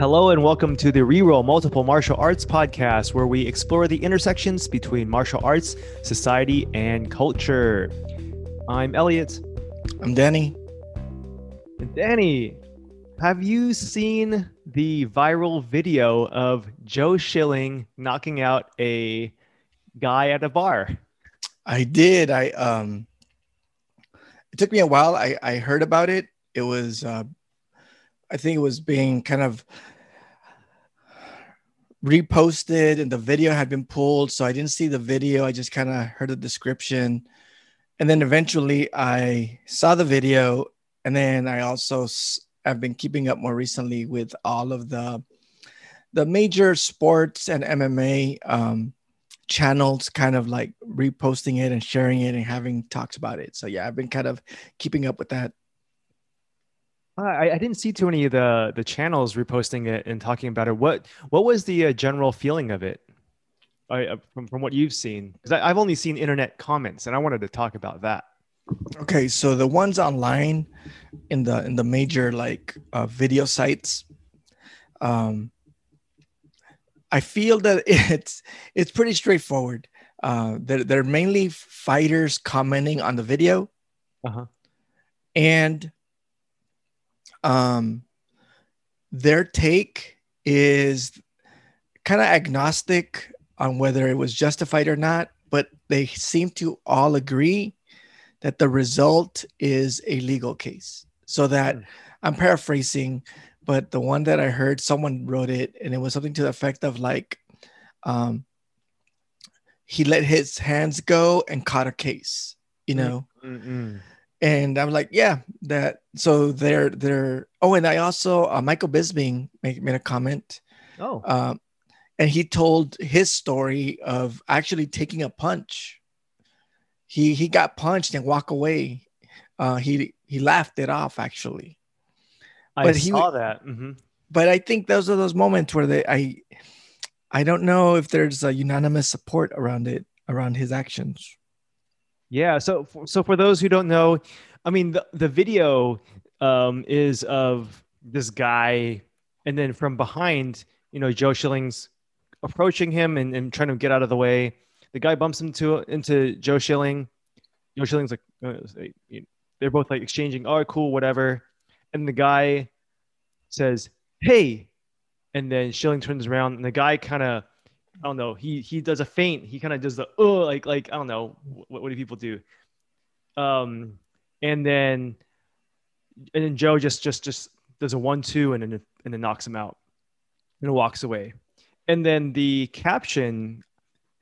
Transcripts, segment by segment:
Hello and welcome to the Reroll Multiple Martial Arts podcast, where we explore the intersections between martial arts, society, and culture. I'm Elliot. I'm Danny. And Danny, have you seen the viral video of Joe Schilling knocking out a guy at a bar? I did. I um it took me a while. I I heard about it. It was uh I think it was being kind of reposted and the video had been pulled. So I didn't see the video. I just kind of heard the description. And then eventually I saw the video. And then I also have been keeping up more recently with all of the the major sports and MMA um, channels kind of like reposting it and sharing it and having talks about it. So yeah, I've been kind of keeping up with that. I, I didn't see too many of the the channels reposting it and talking about it. What what was the uh, general feeling of it? I, uh, from from what you've seen, because I've only seen internet comments, and I wanted to talk about that. Okay, so the ones online in the in the major like uh, video sites, um, I feel that it's it's pretty straightforward. Uh, they're, they're mainly fighters commenting on the video, uh-huh. and um, their take is kind of agnostic on whether it was justified or not, but they seem to all agree that the result is a legal case. So that mm. I'm paraphrasing, but the one that I heard, someone wrote it, and it was something to the effect of like, um, he let his hands go and caught a case, you know. Mm-mm and I'm like, yeah, that. So they're they're. Oh, and I also uh, Michael Bisping made, made a comment. Oh, um, and he told his story of actually taking a punch. He he got punched and walk away. Uh, he he laughed it off actually. I but saw he, that. Mm-hmm. But I think those are those moments where they I I don't know if there's a unanimous support around it around his actions. Yeah. So, so for those who don't know, I mean, the, the video um, is of this guy, and then from behind, you know, Joe Schilling's approaching him and, and trying to get out of the way. The guy bumps into into Joe Schilling. Joe Schilling's like, uh, they're both like exchanging, oh, cool, whatever. And the guy says, hey. And then Schilling turns around, and the guy kind of I don't know. He he does a feint. He kind of does the oh like like I don't know what, what do people do. Um, and then and then Joe just just just does a one two and then and then knocks him out and walks away. And then the caption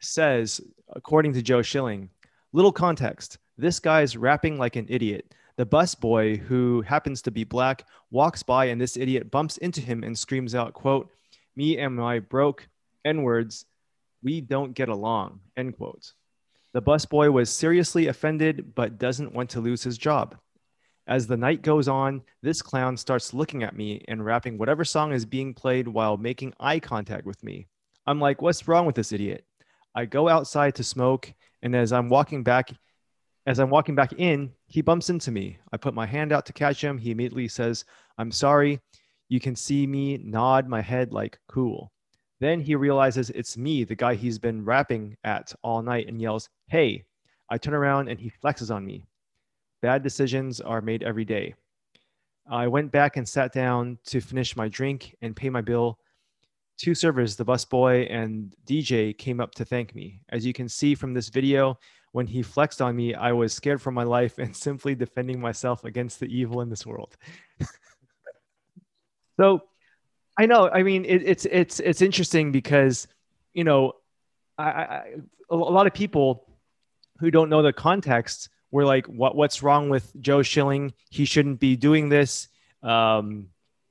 says, according to Joe Schilling, little context. This guy's rapping like an idiot. The bus boy, who happens to be black, walks by and this idiot bumps into him and screams out, quote, me and my broke N words, we don't get along, end quote. The busboy was seriously offended but doesn't want to lose his job. As the night goes on, this clown starts looking at me and rapping whatever song is being played while making eye contact with me. I'm like, what's wrong with this idiot? I go outside to smoke, and as I'm walking back, as I'm walking back in, he bumps into me. I put my hand out to catch him. He immediately says, I'm sorry. You can see me nod my head like, cool. Then he realizes it's me, the guy he's been rapping at all night, and yells, Hey, I turn around and he flexes on me. Bad decisions are made every day. I went back and sat down to finish my drink and pay my bill. Two servers, the busboy and DJ, came up to thank me. As you can see from this video, when he flexed on me, I was scared for my life and simply defending myself against the evil in this world. so I know. I mean, it, it's it's it's interesting because you know, I, I, a lot of people who don't know the context were like, "What what's wrong with Joe Schilling? He shouldn't be doing this. Um,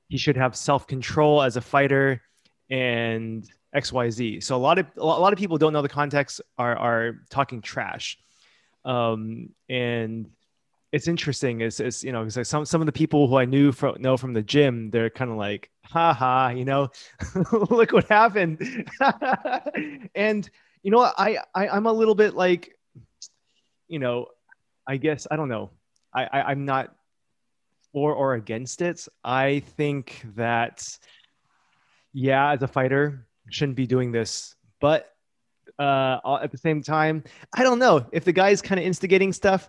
he should have self control as a fighter." And X Y Z. So a lot of a lot of people don't know the context are are talking trash, um, and it's interesting. Is is you know, like some some of the people who I knew from know from the gym, they're kind of like, ha ha, you know, look what happened. and you know, I, I I'm a little bit like, you know, I guess I don't know. I, I I'm not for or against it. I think that yeah, as a fighter, shouldn't be doing this. But uh, at the same time, I don't know if the guy's kind of instigating stuff.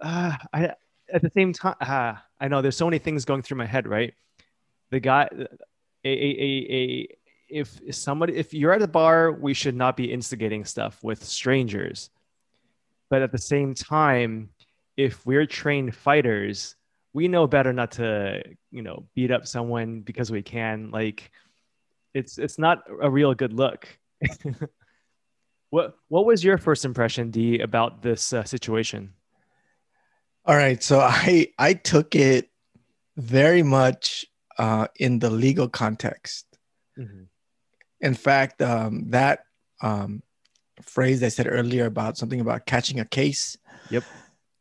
Uh, I at the same time, uh, I know there's so many things going through my head. Right, the guy, a, a, a, if somebody, if you're at a bar, we should not be instigating stuff with strangers. But at the same time, if we're trained fighters, we know better not to, you know, beat up someone because we can. Like, it's it's not a real good look. what what was your first impression, D, about this uh, situation? All right, so I I took it very much uh, in the legal context. Mm-hmm. In fact, um, that um, phrase I said earlier about something about catching a case, yep,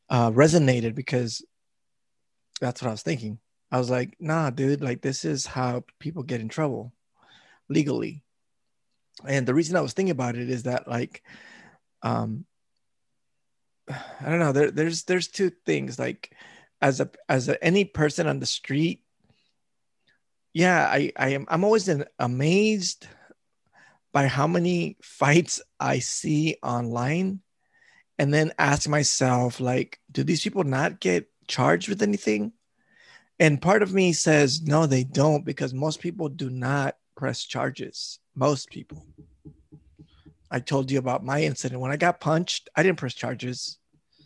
uh, resonated because that's what I was thinking. I was like, nah, dude, like this is how people get in trouble legally. And the reason I was thinking about it is that like um I don't know, there, there's there's two things like as a as a, any person on the street yeah, I I am I'm always amazed by how many fights I see online and then ask myself like do these people not get charged with anything? And part of me says no they don't because most people do not press charges. Most people. I told you about my incident. When I got punched, I didn't press charges.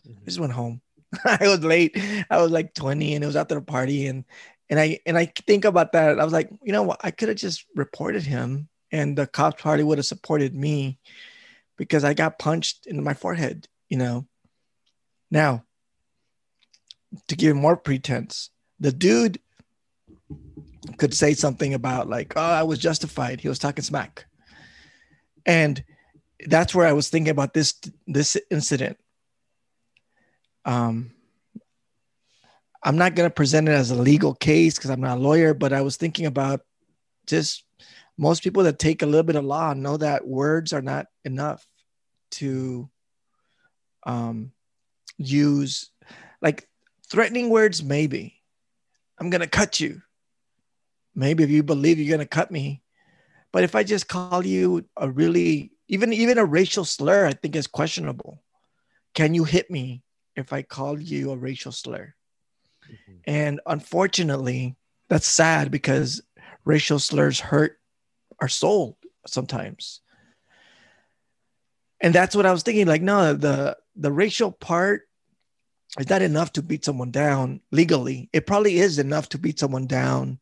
Mm-hmm. I just went home. I was late. I was like 20 and it was after the party. And and I and I think about that. I was like, you know what? I could have just reported him and the cops party would have supported me because I got punched in my forehead, you know. Now, to give more pretense, the dude could say something about like, oh, I was justified. He was talking smack. And that's where I was thinking about this this incident. Um, I'm not going to present it as a legal case because I'm not a lawyer, but I was thinking about just most people that take a little bit of law know that words are not enough to um, use, like threatening words, maybe. I'm going to cut you. Maybe if you believe you're going to cut me. But if I just call you a really, even even a racial slur, I think is questionable. Can you hit me if I call you a racial slur? Mm-hmm. And unfortunately, that's sad because racial slurs hurt our soul sometimes. And that's what I was thinking. Like, no, the the racial part is not enough to beat someone down legally. It probably is enough to beat someone down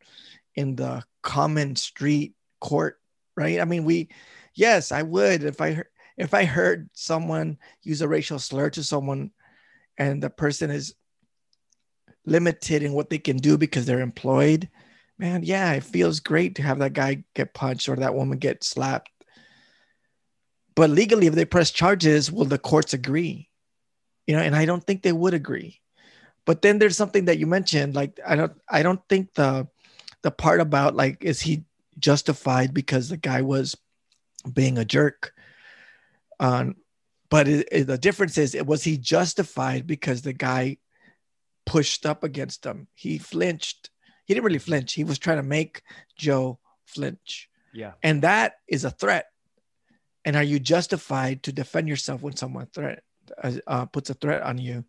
in the common street court, right? I mean, we, yes, I would if I if I heard someone use a racial slur to someone, and the person is limited in what they can do because they're employed, man, yeah, it feels great to have that guy get punched or that woman get slapped. But legally, if they press charges, will the courts agree? You know, and I don't think they would agree. But then there's something that you mentioned, like I don't, I don't think the the part about like is he justified because the guy was being a jerk. Um but it, it, the difference is it was he justified because the guy pushed up against him. He flinched. He didn't really flinch. He was trying to make joe flinch. Yeah. And that is a threat. And are you justified to defend yourself when someone threat uh, uh puts a threat on you?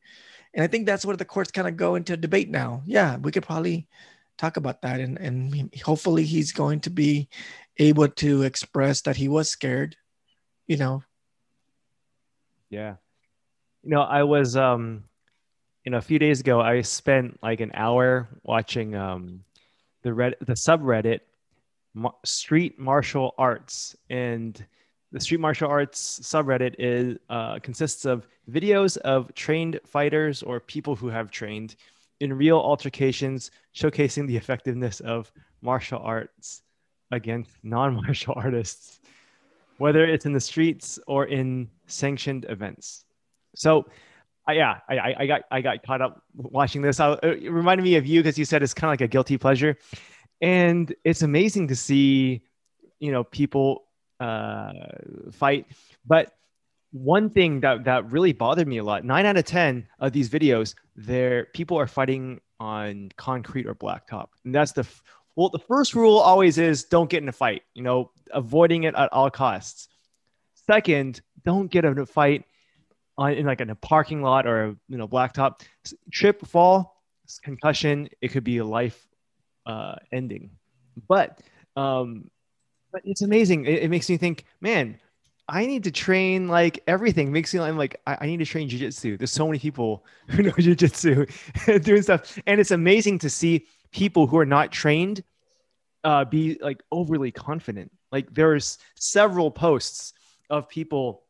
And i think that's where the courts kind of go into debate now. Yeah we could probably talk about that and and hopefully he's going to be able to express that he was scared you know? Yeah. You know i was um you know a few days ago i spent like an hour watching um the red the subreddit street martial arts and the street martial arts subreddit is uh, consists of videos of trained fighters or people who have trained in real altercations, showcasing the effectiveness of martial arts against non martial artists, whether it's in the streets or in sanctioned events. So, uh, yeah, I, I, got I got caught up watching this. I, it reminded me of you because you said it's kind of like a guilty pleasure, and it's amazing to see, you know, people uh, fight. But one thing that that really bothered me a lot nine out of ten of these videos there people are fighting on concrete or blacktop and that's the Well, the first rule always is don't get in a fight, you know, avoiding it at all costs. Second, don't get in a fight on, in like in a parking lot or a you know blacktop. Trip, fall, concussion, it could be a life uh, ending. But um, but it's amazing. It, it makes me think, man, I need to train like everything. Makes me I'm like I, I need to train jujitsu. There's so many people who know jujitsu doing stuff, and it's amazing to see people who are not trained uh, be like overly confident. Like there's several posts of people,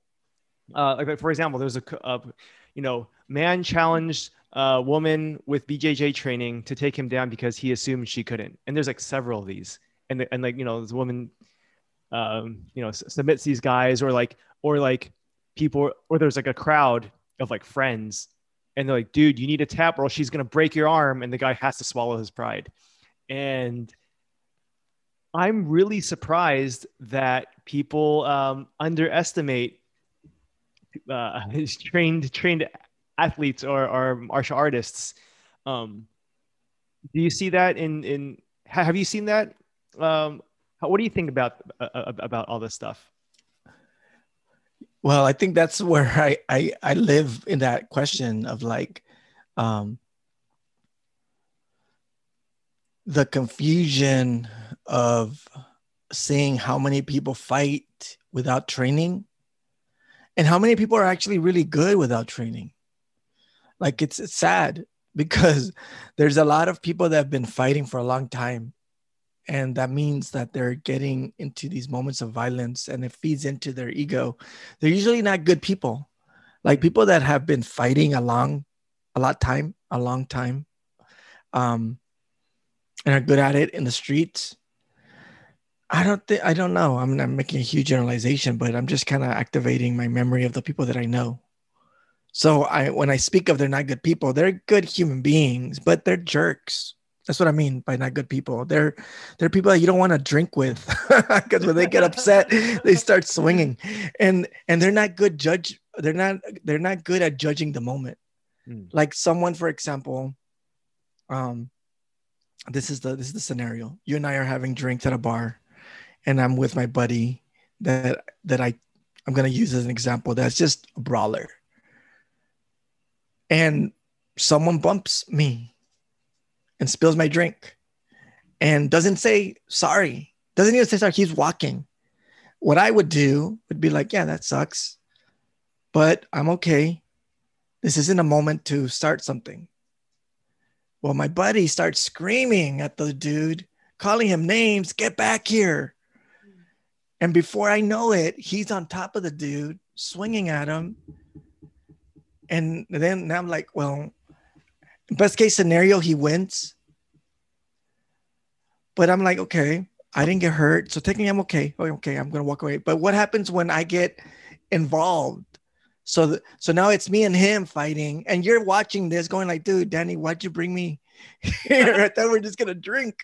uh, like for example, there's a, a you know man challenged a woman with BJJ training to take him down because he assumed she couldn't, and there's like several of these, and and like you know this woman, um, you know submits these guys or like or like people or there's like a crowd of like friends and they're like, dude, you need a tap or she's gonna break your arm, and the guy has to swallow his pride. And I'm really surprised that people um, underestimate uh, trained trained athletes or, or martial artists. Um, do you see that in in have you seen that? Um, what do you think about uh, uh about all this stuff? Well, I think that's where I, I, I live in that question of like, um, the confusion of seeing how many people fight without training and how many people are actually really good without training. Like it's, it's sad because there's a lot of people that have been fighting for a long time and that means that they're getting into these moments of violence and it feeds into their ego. They're usually not good people. Like people that have been fighting a long a lot time a long time um and are good at it in the streets. I don't think i don't know. I'm not making a huge generalization but i'm just kind of activating my memory of the people that i know. So i when i speak of they're not good people they're good human beings but they're jerks that's what I mean by not good people. They're they're people that you don't want to drink with because when they get upset, they start swinging, and and they're not good judge. They're not they're not good at judging the moment. Mm. Like someone, for example, um, this is the this is the scenario. You and I are having drinks at a bar, and I'm with my buddy that that I I'm gonna use as an example. That's just a brawler, and someone bumps me and spills my drink and doesn't say sorry. Doesn't even say sorry. He's walking. What I would do would be like, yeah, that sucks, but I'm okay. This isn't a moment to start something. Well, my buddy starts screaming at the dude, calling him names, get back here. And before I know it, he's on top of the dude, swinging at him. And then I'm like, well, best case scenario, he wins. But I'm like, okay, I didn't get hurt. So technically I'm okay. Oh, okay, I'm gonna walk away. But what happens when I get involved? So th- so now it's me and him fighting, and you're watching this going like, dude, Danny, why'd you bring me here? I thought we are just gonna drink.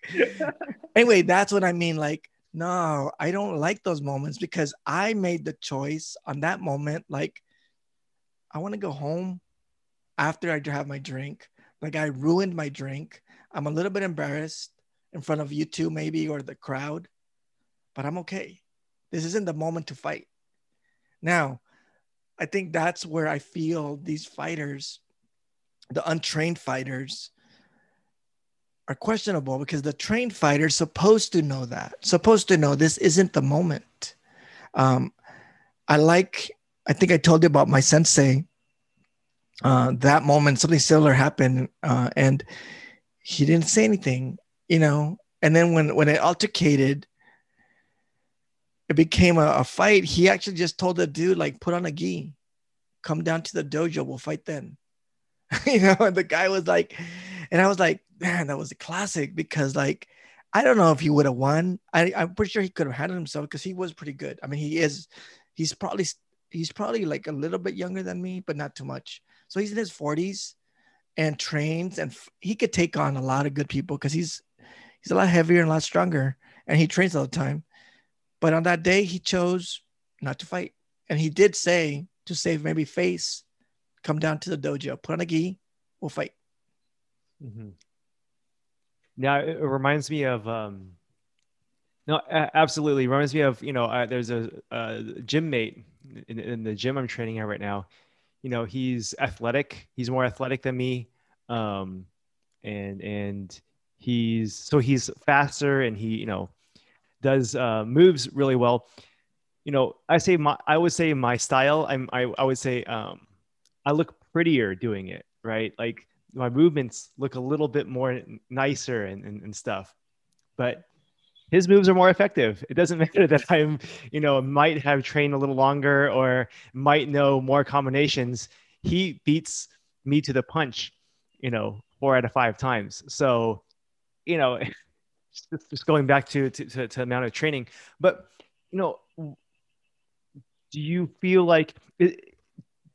anyway, that's what I mean. Like, no, I don't like those moments because I made the choice on that moment. Like, I want to go home after I have my drink. Like I ruined my drink. I'm a little bit embarrassed in front of you two, maybe, or the crowd, but I'm okay. This isn't the moment to fight. Now, I think that's where I feel these fighters, the untrained fighters, are questionable because the trained fighter is supposed to know that, supposed to know this isn't the moment. Um, I like, I think I told you about my sensei uh, that moment something similar happened uh, and he didn't say anything you know? And then when when it altercated it became a, a, fight. He actually just told the dude like put on a gi. Come down to the dojo. We'll fight then. You know and the guy was like and i was like man that was a classic because like i don't know if he would have won. I, i'm pretty sure he could have handled himself because he was pretty good. I mean he is he's probably he's probably like a little bit younger than me but not too much so he's in his 40s and trains, and f- he could take on a lot of good people because he's he's a lot heavier and a lot stronger, and he trains all the time. But on that day, he chose not to fight, and he did say to save maybe face, come down to the dojo, put on a gi, we'll fight. Mm-hmm. Now it reminds me of um, no, absolutely reminds me of you know uh, there's a, a, gym mate in, in, the gym I'm training at right now. You know he's athletic. He's more athletic than me, um, and and he's so he's faster and he you know does uh, moves really well. You know I say my I would say my style. I'm I, I would say um, I look prettier doing it right like my movements look a little bit more nicer and, and, and stuff. But his moves are more effective. It doesn't matter that I'm, you know, might have trained a little longer or might know more combinations. He beats me to the punch, you know, four out of five times. So, you know, just going back to, to, to, to amount of training, but, you know, do you feel like, do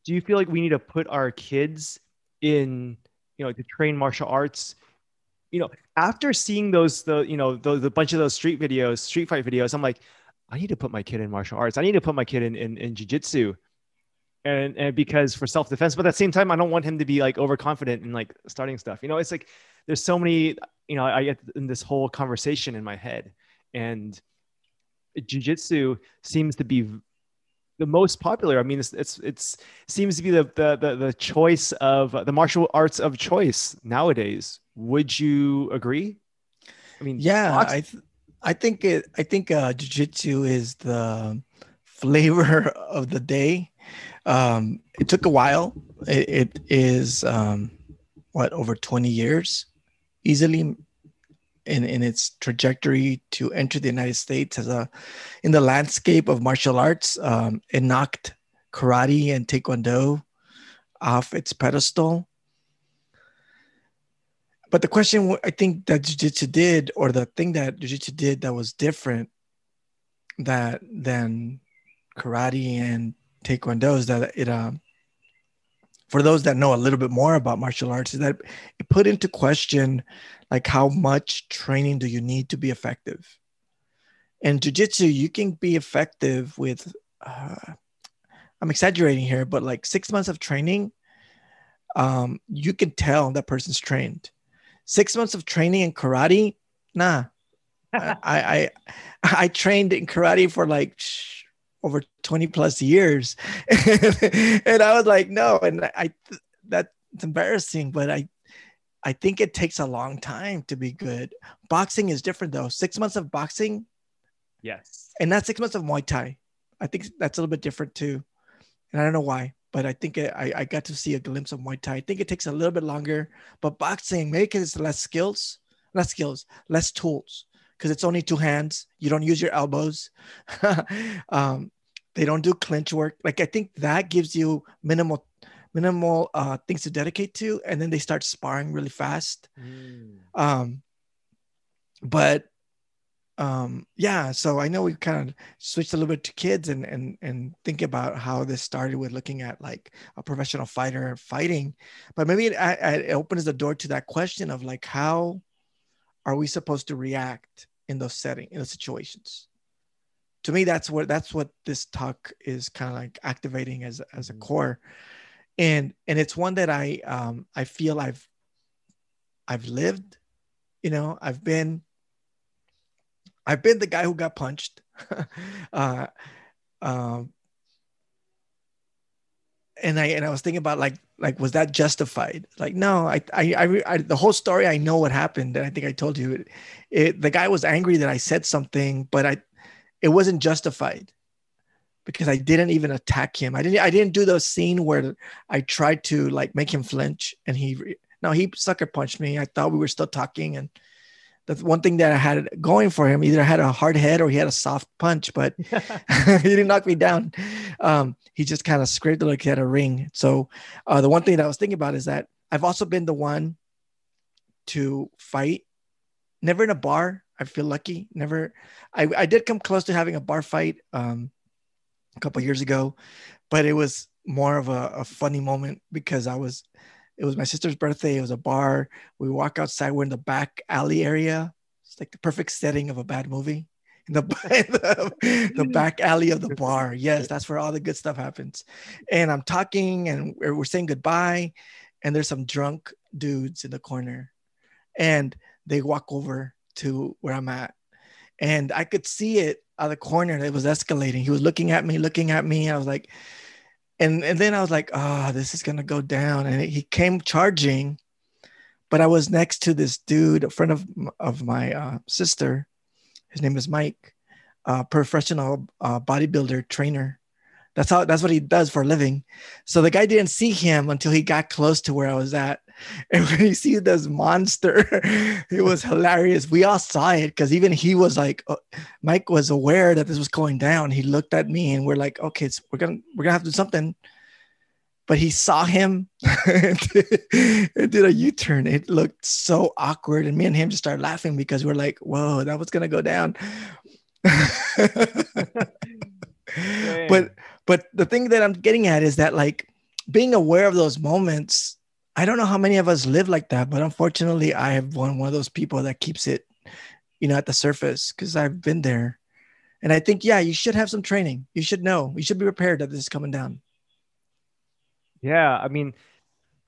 you feel like we need to put our kids in you know to train martial arts you know after seeing those the you know the, the bunch of those street videos street fight videos i'm like i need to put my kid in martial arts. I need to put my kid in in, in jiu-jitsu. And and because for self-defense but at the same time i don't want him to be like overconfident and like starting stuff. You know it's like there's so many you know i get in this whole conversation in my head. And jiu-jitsu seems to be the most popular. I mean, it's it's, it's seems to be the, the, the the choice of the martial arts of choice nowadays. Would you agree? I mean, yeah, box- I th- I think it. I think uh, jujitsu is the flavor of the day. Um, it took a while. it, it is um, what over twenty years, easily in, in its trajectory to enter the United States as a in the landscape of martial arts. Um, it knocked karate and taekwondo off its pedestal. But the question I think that jiu-jitsu did, or the thing that jiu-jitsu did that was different that than karate and taekwondo is that it uh, for those that know a little bit more about martial arts is that it put into question like how much training do you need to be effective? In jiu-jitsu you can be effective with uh, i'm exaggerating here but like six months of training um, you can tell that person's trained. Six months of training in karate nah. I, I i trained in karate for like over 20 plus years. And i was like no and i that's embarrassing but i i think it takes a long time to be good boxing is different though six months of boxing yes and not six months of muay thai i think that's a little bit different too and i don't know why but i think I, I got to see a glimpse of muay thai i think it takes a little bit longer but boxing maybe because it's less skills less skills less tools because it's only two hands. You don't use your elbows. um, they don't do clinch work. Like I think that gives you minimal minimal uh, things to dedicate to, and then they start sparring really fast. Mm. Um, but um, yeah, so I know we kind of switched a little bit to kids and and and think about how this started with looking at like a professional fighter fighting, but maybe it, it opens the door to that question of like how are we supposed to react in those setting in those situations to me that's what that's what this talk is kind of like activating as as a mm-hmm. core and and it's one that i um i feel i've i've lived you know i've been i've been the guy who got punched uh um and I and I was thinking about like like was that justified? Like no, I I, I, I the whole story I know what happened, and I think I told you it, it. The guy was angry that I said something, but I it wasn't justified because I didn't even attack him. I didn't I didn't do the scene where I tried to like make him flinch, and he no he sucker punched me. I thought we were still talking, and that's one thing that I had going for him. Either I had a hard head or he had a soft punch, but he didn't knock me down. Um, he just kind of scraped it like he had a ring. So uh, the one thing that I was thinking about is that I've also been the one to fight, never in a bar. I feel lucky. Never. I, I did come close to having a bar fight um, a couple years ago, but it was more of a, a funny moment because I was it was my sister's birthday. It was a bar. We walk outside. We're in the back alley area. It's like the perfect setting of a bad movie. In the, the, the back alley of the bar. Yes, that's where all the good stuff happens. And I'm talking and we're, we're saying goodbye. And there's some drunk dudes in the corner. And they walk over to where I'm at. And I could see it out of the corner. It was escalating. He was looking at me, looking at me. I was like, and, and then I was like, oh, this is gonna go down. And he came charging, but I was next to this dude, a friend of of my uh, sister. His name is Mike, professional uh, bodybuilder trainer. That's how that's what he does for a living. So the guy didn't see him until he got close to where I was at. And when he see this monster, it was hilarious. We all saw it because even he was like, uh, Mike was aware that this was going down. He looked at me and we're like, okay, we're gonna we're gonna have to do something. But he saw him and did a U-turn. It looked so awkward, and me and him just started laughing because we're like, "Whoa, that was gonna go down." but but the thing that I'm getting at is that like being aware of those moments, I don't know how many of us live like that, but unfortunately, I have one one of those people that keeps it, you know, at the surface because I've been there. And I think, yeah, you should have some training. You should know. You should be prepared that this is coming down. Yeah, I mean,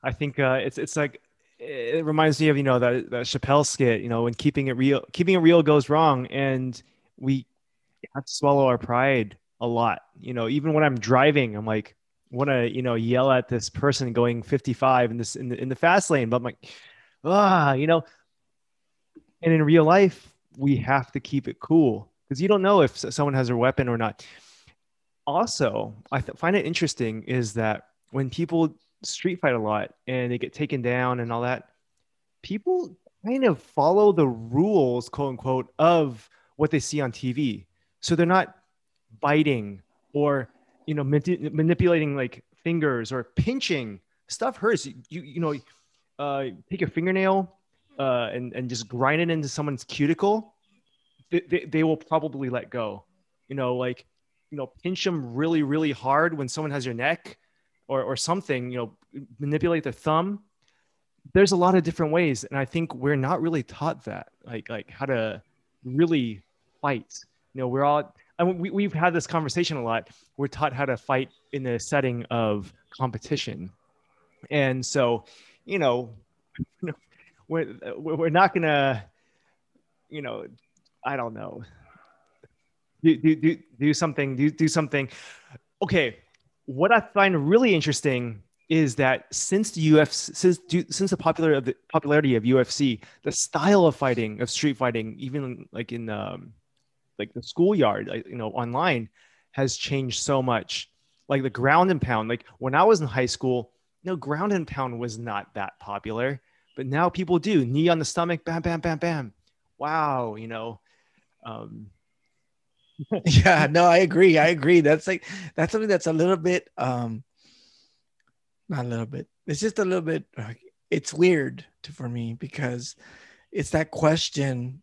I think uh, it's it's like it reminds me of you know that that Chappelle skit. You know, when keeping it real, keeping it real goes wrong, and we have to swallow our pride a lot. You know, even when I'm driving, I'm like, want to you know yell at this person going 55 in this in the, in the fast lane, but I'm like, ah, you know. And in real life, we have to keep it cool because you don't know if someone has a weapon or not. Also, I th- find it interesting is that when people street fight a lot and they get taken down and all that, people kind of follow the rules, quote unquote, of what they see on TV. So they're not biting or you know mani- manipulating like fingers or pinching. Stuff hurts. You you, you know uh, take your fingernail uh, and and just grind it into someone's cuticle they, they, they will probably let go. You know like you know pinch them really really hard when someone has your neck or or something you know manipulate their thumb. There's a lot of different ways and i think we're not really taught that like like how to really fight. You know we're all and we, we've had this conversation a lot. We're taught how to fight in the setting of competition. And so, you know, we're, we're not to, you know, I don't know, do, do, do, do something, do, do something. Okay. What I find really interesting is that since the UFC, since since the popular the popularity of UFC, the style of fighting of street fighting, even like in um, like the schoolyard, you know, online has changed so much. Like the ground and pound, like when I was in high school, you no ground and pound was not that popular, but now people do knee on the stomach, bam, bam, bam, bam. Wow, you know. Um, yeah, no, I agree. I agree. That's like that's something that's a little bit um not a little bit. It's just a little bit it's weird to, for me because it's that question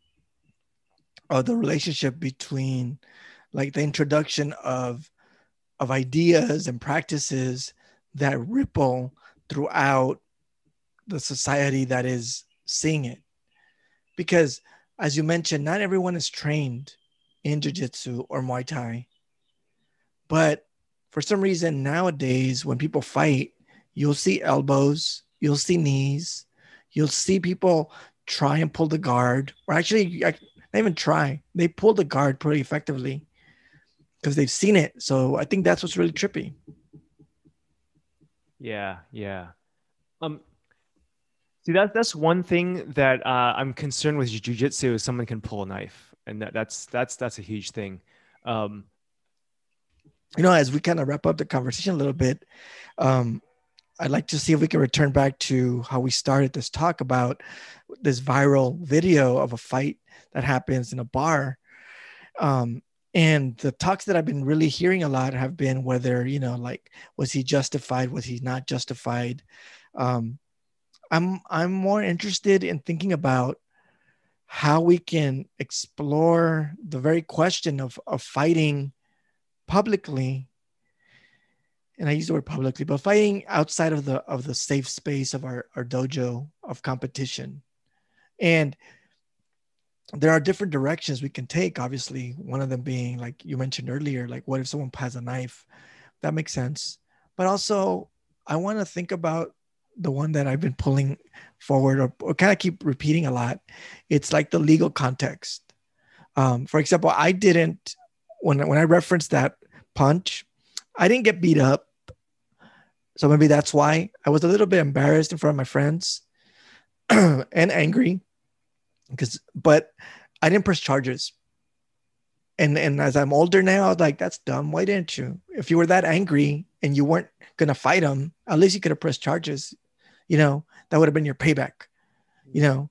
of the relationship between like the introduction of of ideas and practices that ripple throughout the society that is seeing it. Because as you mentioned not everyone is trained in jiu-jitsu or muay thai. But for some reason nowadays when people fight you'll see elbows you'll see knees you'll see people try and pull the guard or actually not even try. They pull the guard pretty effectively because they've seen it. So I think that's what's really trippy. Yeah, yeah. Um, see that that's one thing that uh, I'm concerned with jujitsu is someone can pull a knife, and that, that's that's that's a huge thing. Um, you know, as we kind of wrap up the conversation a little bit, um, I'd like to see if we can return back to how we started this talk about this viral video of a fight that happens in a bar. Um, and the talks that I've been really hearing a lot have been whether, you know, like, was he justified? Was he not justified? Um, I'm, I'm more interested in thinking about how we can explore the very question of, of fighting publicly and I use the word publicly, but fighting outside of the of the safe space of our, our dojo of competition. And there are different directions we can take obviously one of them being like you mentioned earlier like what if someone has a knife that makes sense but also i want to think about the one that I've been pulling forward or, or kind of keep repeating a lot. It's like the legal context. Um, for example, I didn't when when I referenced that punch, I didn't get beat up. So maybe that's why I was a little bit embarrassed in front of my friends and angry because but I didn't press charges. And and as I'm older now, I was like, that's dumb. Why didn't you? If you were that angry and you weren't gonna fight him, at least you could have pressed charges. You know, that would have been your payback. You know,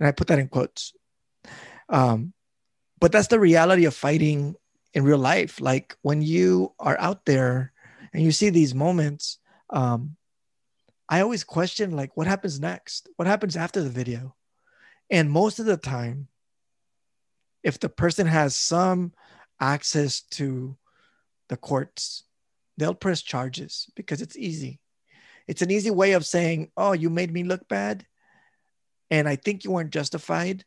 and I put that in quotes. Um, but that's the reality of fighting in real life. Like when you are out there and you see these moments, um, I always question like what happens next? What happens after the video? And most of the time, if the person has some access to the courts, they'll press charges because it's easy. It's an easy way of saying, oh, you made me look bad. And I think you weren't justified.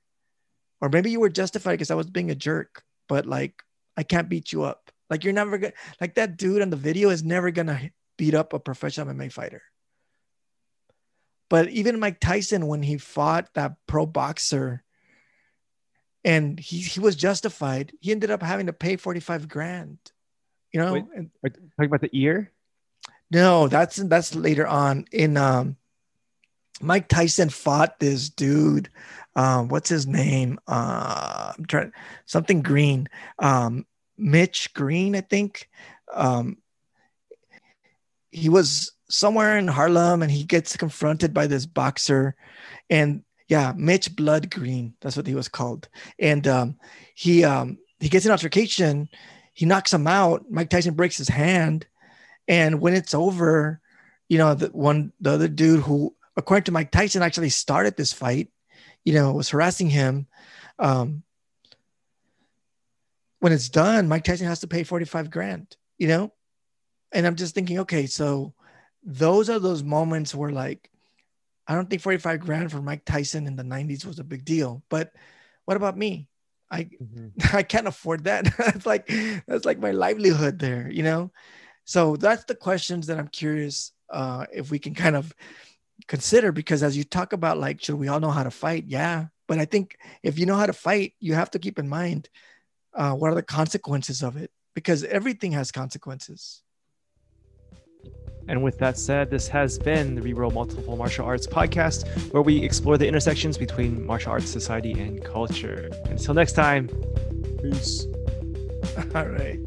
Or maybe you were justified because I was being a jerk, but like, I can't beat you up. Like, you're never gonna, like, that dude on the video is never gonna beat up a professional MMA fighter. But even Mike Tyson, when he fought that pro boxer and he, he was justified, he ended up having to pay 45 grand. You know, Wait, and, talking about the ear? No, that's that's later on in um Mike Tyson fought this dude. Um, what's his name? Uh, I'm trying something Green. Um, Mitch Green, I think. Um, he was somewhere in Harlem and he gets confronted by this boxer and yeah, Mitch Blood Green, that's what he was called. And um, he um, he gets an altercation, he knocks him out. Mike Tyson breaks his hand, and when it's over, you know, the one the other dude who, according to Mike Tyson, actually started this fight, you know, was harassing him. Um, when it's done, Mike Tyson has to pay 45 grand, you know? And I'm just thinking, okay, so those are those moments where like I don't think 45 grand for Mike Tyson in the 90s was a big deal. But what about me? I mm-hmm. I can't afford that. that's like that's like my livelihood there, you know? So that's the questions that I'm curious uh, if we can kind of consider because as you talk about like should we all know how to fight? Yeah. But I think if you know how to fight, you have to keep in mind uh, what are the consequences of it because everything has consequences. And with that said, this has been the Reroll Multiple Martial Arts podcast, where we explore the intersections between martial arts, society, and culture. Until next time, peace. All right.